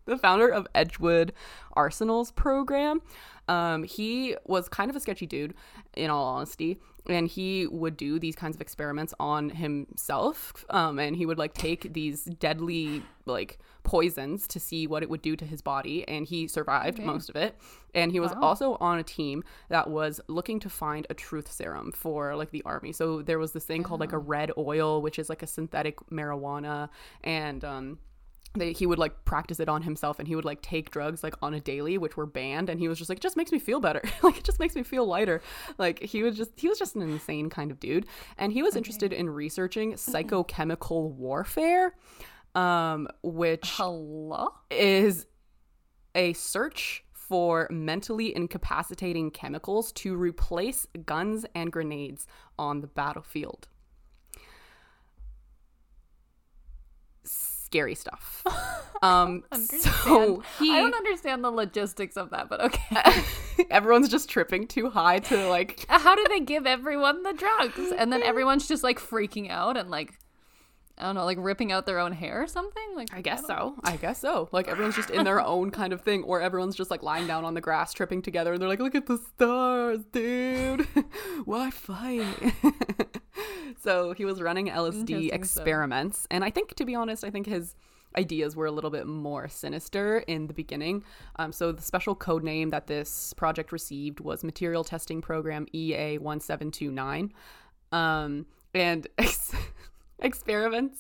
the founder of Edgewood Arsenal's program, um, he was kind of a sketchy dude, in all honesty, and he would do these kinds of experiments on himself. Um, and he would like take these deadly like poisons to see what it would do to his body, and he survived Okay. most of it. And he was Wow. also on a team that was looking to find a truth serum for like the army. So there was this thing called like a red oil, which is like a synthetic marijuana, and um, they, he would like practice it on himself and he would like take drugs like on a daily which were banned and he was just like it just makes me feel better. Like it just makes me feel lighter. Like he was just he was just an insane kind of dude. And he was interested in researching psychochemical warfare um which Hello? is a search for mentally incapacitating chemicals to replace guns and grenades on the battlefield. Scary stuff. Um, so he, I don't understand the logistics of that, but okay. everyone's just tripping too high to like. How do they give everyone the drugs? And then everyone's just like freaking out and like I don't know, like ripping out their own hair or something? Like I guess don't- so. I guess so. Like everyone's just in their own kind of thing, or everyone's just like lying down on the grass, tripping together, and they're like, "Look at the stars, dude! Why fight?" so he was running LSD experiments, and I think, to be honest, I think his ideas were a little bit more sinister in the beginning. Um, so the special code name that this project received was Material Testing Program EA one seven two nine, um, and experiments.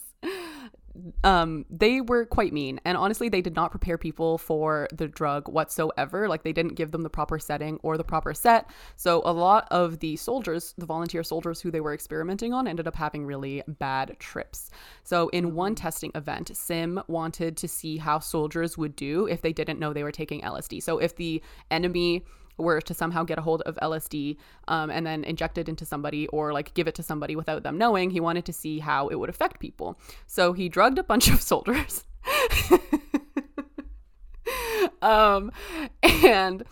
Um they were quite mean and honestly they did not prepare people for the drug whatsoever. Like they didn't give them the proper setting or the proper set. So a lot of the soldiers the volunteer soldiers who they were experimenting on ended up having really bad trips. So in one testing event sim wanted to see how soldiers would do if they didn't know they were taking lsd so if the enemy were to somehow get a hold of LSD um, and then inject it into somebody or like give it to somebody without them knowing, he wanted to see how it would affect people. So he drugged a bunch of soldiers. um, and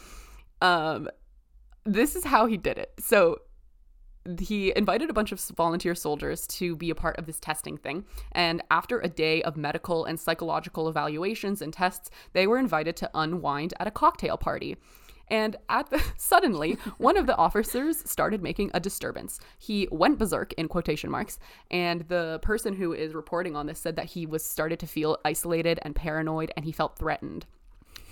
um, this is how he did it. So he invited a bunch of volunteer soldiers to be a part of this testing thing. And after a day of medical and psychological evaluations and tests, they were invited to unwind at a cocktail party. And at the suddenly, one of the officers started making a disturbance. He went berserk in quotation marks, and the person who is reporting on this said that he was started to feel isolated and paranoid, and he felt threatened.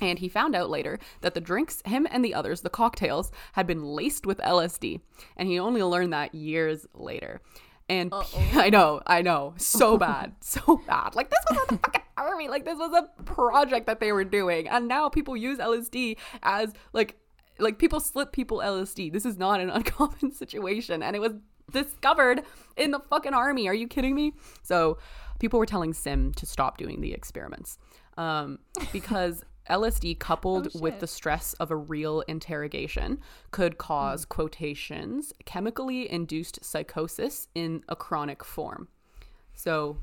And he found out later that the drinks, him and the others, the cocktails, had been laced with LSD. And he only learned that years later. And I know, I know, so bad, so bad. Like this was in the fucking army. Like this was a project that they were doing, and now people use LSD as like, like people slip people LSD. This is not an uncommon situation, and it was discovered in the fucking army. Are you kidding me? So people were telling Sim to stop doing the experiments um, because LSD coupled oh, with the stress of a real interrogation could cause hmm. quotations chemically induced psychosis in a chronic form. So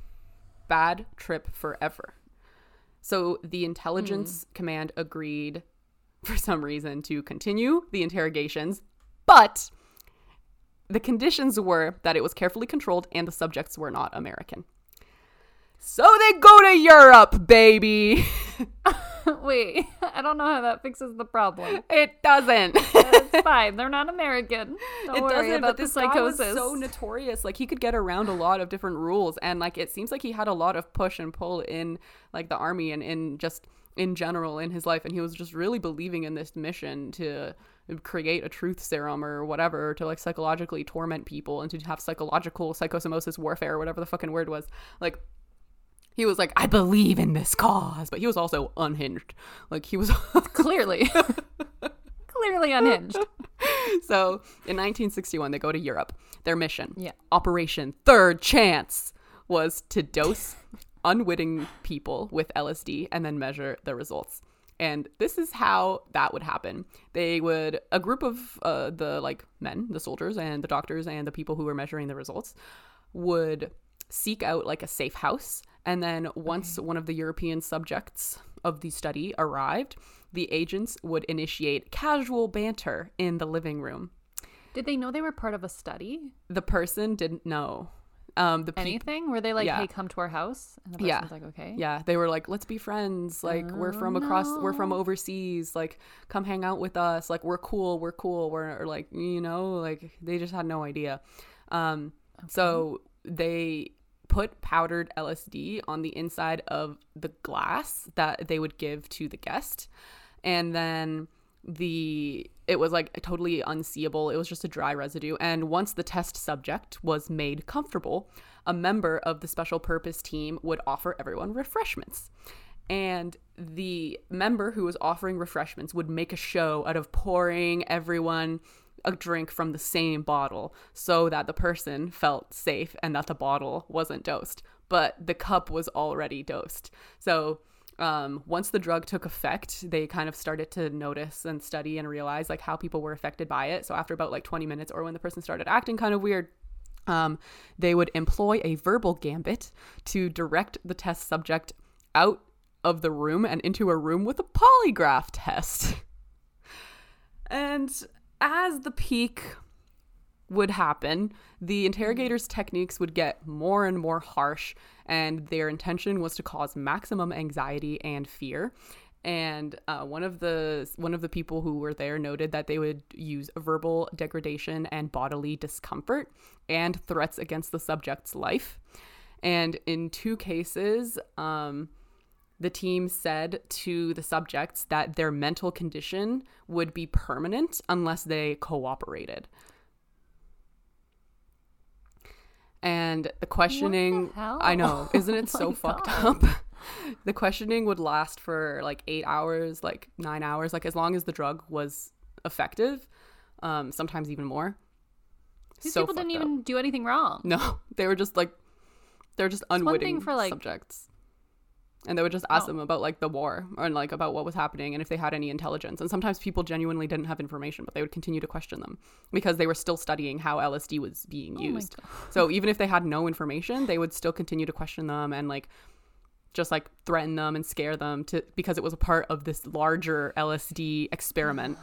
bad trip forever. So the intelligence hmm. command agreed for some reason to continue the interrogations, but the conditions were that it was carefully controlled and the subjects were not American. So they go to Europe, baby. Wait, I don't know how that fixes the problem. It doesn't. It's fine. They're not American. Don't it worry doesn't. about But the this guy was psychosis. so notorious. Like he could get around a lot of different rules, and like it seems like he had a lot of push and pull in like the army and in just in general in his life, and he was just really believing in this mission to create a truth serum or whatever to like psychologically torment people and to have psychological psychosomosis warfare or whatever the fucking word was like he was like i believe in this cause but he was also unhinged like he was Clearly. clearly unhinged. so in 1961, they go to Europe. Their mission, Yeah. Operation Third Chance, was to dose unwitting people with LSD and then measure the results. And this is how that would happen. They would a group of uh, the like men, the soldiers, and the doctors, and the people who were measuring the results would seek out like a safe house. And then once one of the European subjects of the study arrived, the agents would initiate casual banter in the living room. Did they know they were part of a study? The person didn't know. Um, the Anything? Were they like, Yeah. "Hey, come to our house"? And the Yeah. person's like, "Okay." Yeah, they were like, let's be friends. Like, we're from across, we're from overseas. Like, come hang out with us. Like, we're cool, we're cool. We're like, you know, like they just had no idea. Um, so they put powdered LSD on the inside of the glass that they would give to the guest, and then the it was like totally unseeable. It was just a dry residue. And once the test subject was made comfortable, a member of the special purpose team would offer everyone refreshments. And the member who was offering refreshments would make a show out of pouring everyone a drink from the same bottle so that the person felt safe and that the bottle wasn't dosed. But the cup was already dosed. So um, once the drug took effect, they kind of started to notice and study and realize like how people were affected by it. So after about like 20 minutes, or when the person started acting kind of weird, um, they would employ a verbal gambit to direct the test subject out of the room and into a room with a polygraph test. and as the peak would happen, the interrogators' techniques would get more and more harsh, and their intention was to cause maximum anxiety and fear. And uh, one of the one of the people who were there noted that they would use verbal degradation and bodily discomfort and threats against the subject's life. And in two cases, um, the team said to the subjects that their mental condition would be permanent unless they cooperated. And the questioning, hell? I know, isn't it Oh so my fucked up? the questioning would last for like eight hours, like nine hours, like as long as the drug was effective, um, sometimes even more. These So people didn't up. even do anything wrong. No, they were just like they're just one unwitting for, like- subjects. And they would just oh. ask Oh. them about like the war and like about what was happening and if they had any intelligence. And sometimes people genuinely didn't have information, but they would continue to question them because they were still studying how LSD was being Oh used. God. so even if they had no information, they would still continue to question them and like just like threaten them and scare them to because it was a part of this larger LSD experiment.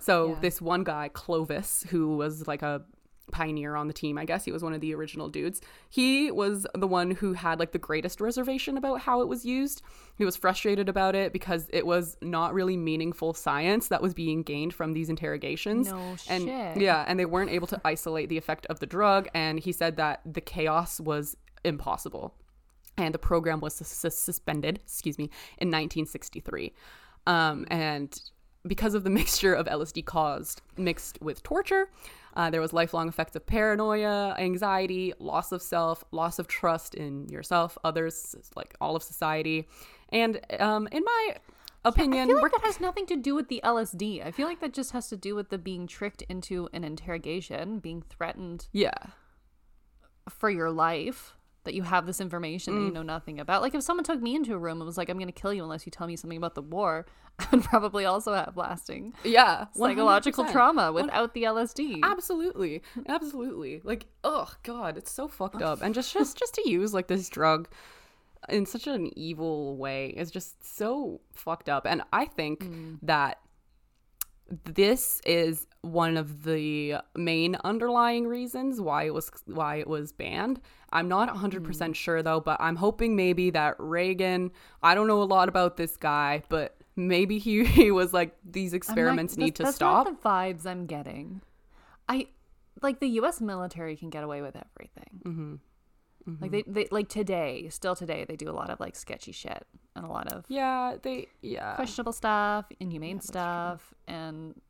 So Yeah. this one guy, Clovis, who was like a pioneer on the team, I guess he was one of the original dudes. He was the one who had like the greatest reservation about how it was used. He was frustrated about it because it was not really meaningful science that was being gained from these interrogations. No and shit. yeah, and they weren't able to isolate the effect of the drug and he said that the chaos was impossible and the program was sus- suspended, excuse me, in 1963. Um, and because of the mixture of LSD caused mixed with torture, uh, there was lifelong effects of paranoia, anxiety, loss of self, loss of trust in yourself, others, like all of society. And um, in my opinion, I feel like that has nothing to do with the LSD. I feel like that just has to do with the being tricked into an interrogation, being threatened yeah, for your life, that you have this information Mm. that you know nothing about. Like if someone took me into a room and was like, "I'm going to kill you unless you tell me something about the war," I would probably also have lasting yeah, psychological 100%. trauma without the LSD. Absolutely, absolutely. Like, oh god, it's so fucked up. And just just just to use like this drug in such an evil way is just so fucked up. And I think that this is one of the main underlying reasons why it was why it was banned. I'm not 100% hmm. sure though, but I'm hoping maybe that Reagan, I don't know a lot about this guy, but maybe he, he was like these experiments need to stop. The vibes I'm getting. I like the U.S. military can get away with everything. Mm-hmm. Mhm. Like they, they like today, still today, they do a lot of like sketchy shit and a lot of Yeah, they yeah. questionable stuff, inhumane stuff, and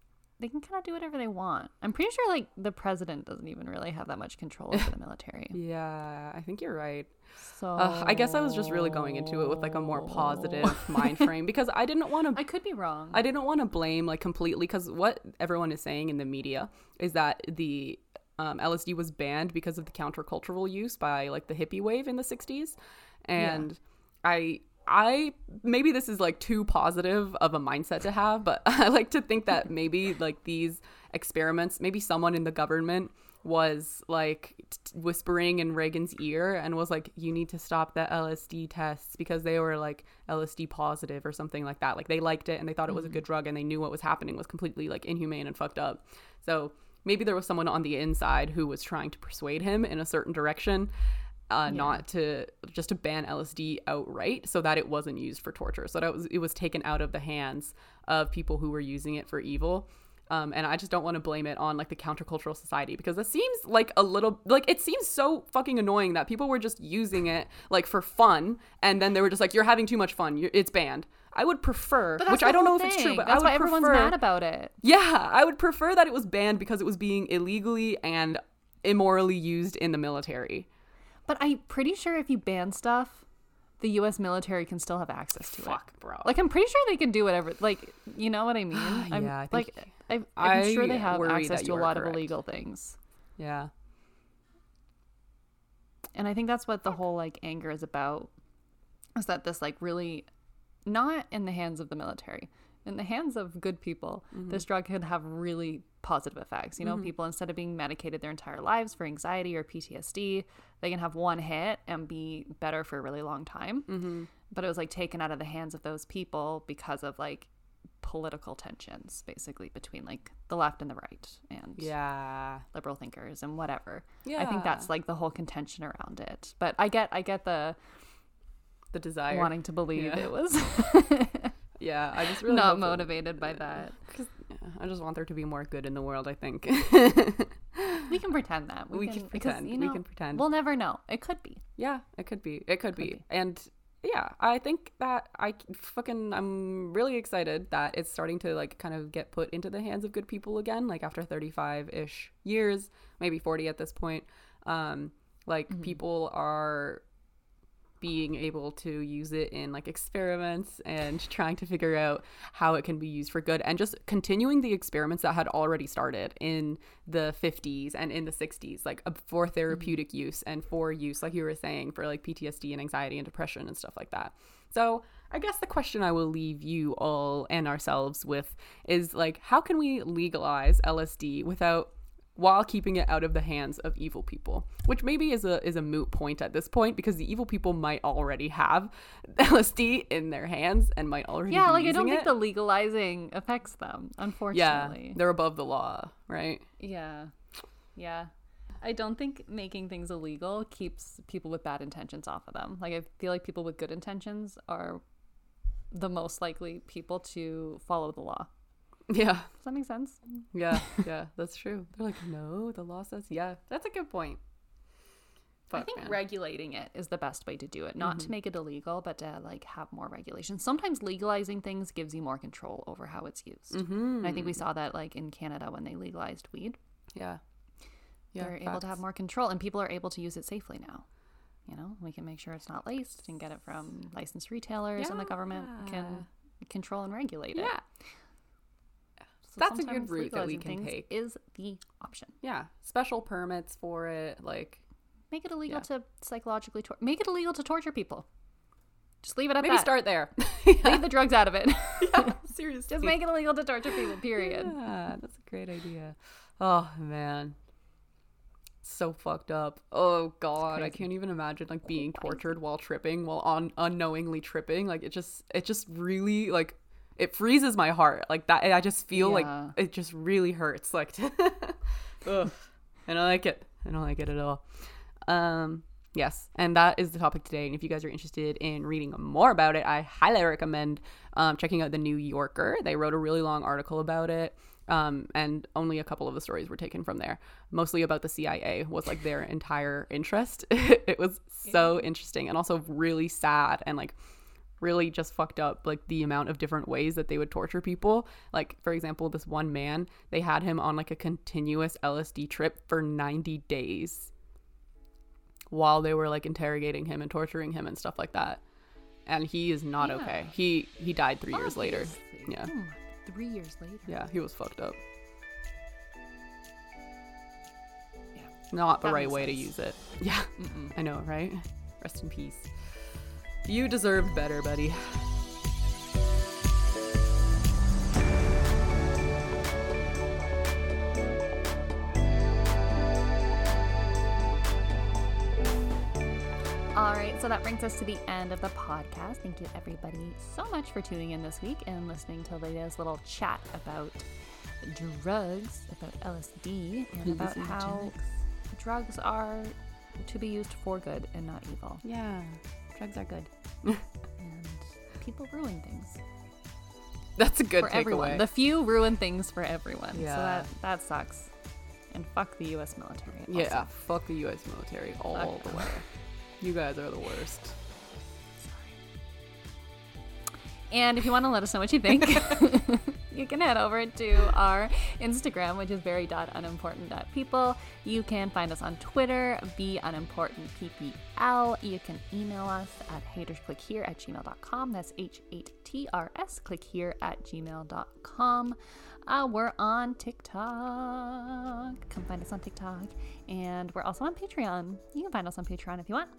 they can kind of do whatever they want. I'm pretty sure like the president doesn't even really have that much control over the military. Yeah, I think you're right. So Uh, I guess I was just really going into it with like a more positive mind frame because I didn't want to I could be wrong. I didn't want to blame like completely because what everyone is saying in the media is that the um, LSD was banned because of the countercultural use by like the hippie wave in the 60s. And I I maybe this is like too positive of a mindset to have, but I like to think that maybe like these experiments, maybe someone in the government was like t- whispering in Reagan's ear and was like, "You need to stop the LSD tests because they were like LSD positive or something like that. Like they liked it and they thought it was a good drug and they knew what was happening was completely like inhumane and fucked up. So maybe there was someone on the inside who was trying to persuade him in a certain direction." Uh, not to just to ban LSD outright, so that it wasn't used for torture, so that it was it was taken out of the hands of people who were using it for evil. Um, and I just don't want to blame it on like the countercultural society because it seems like a little like it seems so fucking annoying that people were just using it like for fun and then they were just like you're having too much fun, you're, it's banned. I would prefer, which I don't know whole if it's true, but that's I would prefer. That's why everyone's prefer, mad about it. yeah, I would prefer that it was banned because it was being illegally and immorally used in the military. But I'm pretty sure if you ban stuff, the U.S. military can still have access to it. Fuck, bro. Like I'm pretty sure they can do whatever. Like you know what I mean? I'm, Yeah, I think- like I, I'm I sure they have access to a lot correct. of illegal things, yeah. and I think that's what the whole like anger is about. Is that this like really not in the hands of the military, in the hands of good people, Mm-hmm. this drug could have really positive effects. You know, people instead of being medicated their entire lives for anxiety or PTSD, they can have one hit and be better for a really long time. Mm-hmm. But it was like taken out of the hands of those people because of like political tensions, basically between like the left and the right and Yeah. liberal thinkers and whatever. yeah I think that's like the whole contention around it. But I get I get the The desire. wanting to believe Yeah. it was Yeah, I just really not hope that- motivated by that. yeah, I just want there to be more good in the world. I think We can pretend that. We can because, pretend. you we can pretend. We'll never know. It could be. yeah, it could be. It could, be. be. And yeah, I think that I fucking I'm really excited that it's starting to like kind of get put into the hands of good people again. Like after 35 ish years, maybe 40 at this point. Um, like Mm-hmm. people are being able to use it in like experiments and trying to figure out how it can be used for good and just continuing the experiments that had already started in the 50s and in the 60s like uh, for therapeutic use and for use like you were saying for like PTSD and anxiety and depression and stuff like that. So, I guess the question I will leave you all and ourselves with is like how can we legalize LSD without while keeping it out of the hands of evil people which maybe is a is a moot point at this point because the evil people might already have LSD in their hands and might already Yeah, be like I don't using think the legalizing affects them, Unfortunately, yeah unfortunately. they're above the law right Yeah. Yeah. I don't think making things illegal keeps people with bad intentions off of them. Like I feel like people with good intentions are the most likely people to follow the law. yeah Does that make sense? yeah yeah that's true they're like no the law says yeah that's a good point I think man. regulating it is the best way to do it. Not to mm-hmm. make it illegal, but to like have more regulation. Sometimes legalizing things gives you more control over how it's used. Mm-hmm. And I think we saw that like in Canada when they legalized weed. yeah yeah they're able to have more control and people are able to use it safely now you know we can make sure it's not laced and get it from licensed retailers and the government can control and regulate it yeah So That's a good route that we can take. is the option yeah special permits for it like make it illegal Yeah. to psychologically tor- make it illegal to torture people just leave it at maybe that start there leave the drugs out of it yeah, seriously just make it illegal to torture people period Yeah, that's a great idea. Oh man. So fucked up. Oh god, I can't even imagine like being tortured while tripping, while on unknowingly tripping. Like it just it just really like it freezes my heart. Like that I just feel Yeah. like it just really hurts. Like Ugh. I don't like it. I don't like it at all. Um yes, and that is the topic today. And if you guys are interested in reading more about it, I highly recommend um, checking out the New Yorker. They wrote a really long article about it. Um, and only a couple of the stories were taken from there. Mostly about the CIA was like their entire interest. it was so interesting and also really sad and like really just fucked up like the amount of different ways that they would torture people. Like for example, this one man, they had him on like a continuous LSD trip for 90 days while they were like interrogating him and torturing him and stuff like that. And he is not Yeah. okay. He he died 3 years later. Yeah. Hmm, three years later. Yeah, he was fucked up. Yeah. Not the That right way to use it. Yeah, Mm-mm. I know, right? Rest in peace. You deserved better, buddy. All right, so that brings us to the end of the podcast. Thank you, everybody, so much for tuning in this week and listening to Leia's little chat about drugs, about LSD, and about how drugs are to be used for good and not evil. Yeah, drugs are good. And people ruin things That's a good for everyone. takeaway. The few ruin things for everyone. Yeah. So that, that sucks. And fuck the U.S. military. also. yeah, fuck the U.S. military all Fuck the way. You guys are the worst. Sorry. And if you want to let us know what you think, you can head over to our Instagram, which is very.unimportant.people. You can find us on Twitter, be unimportant PPL. You can email us at hatersclickhere at gmail.com. That's H8TRS, click here at gmail.com. Uh, we're on TikTok. Come find us on TikTok. And we're also on Patreon. You can find us on Patreon if you want,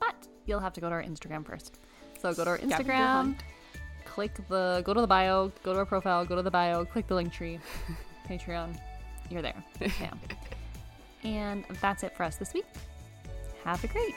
but you'll have to go to our Instagram first. So go to our Instagram. Click the go to the bio, go to our profile, go to the bio, click the link tree, Patreon. You're there. Bam. and that's it for us this week. Have a great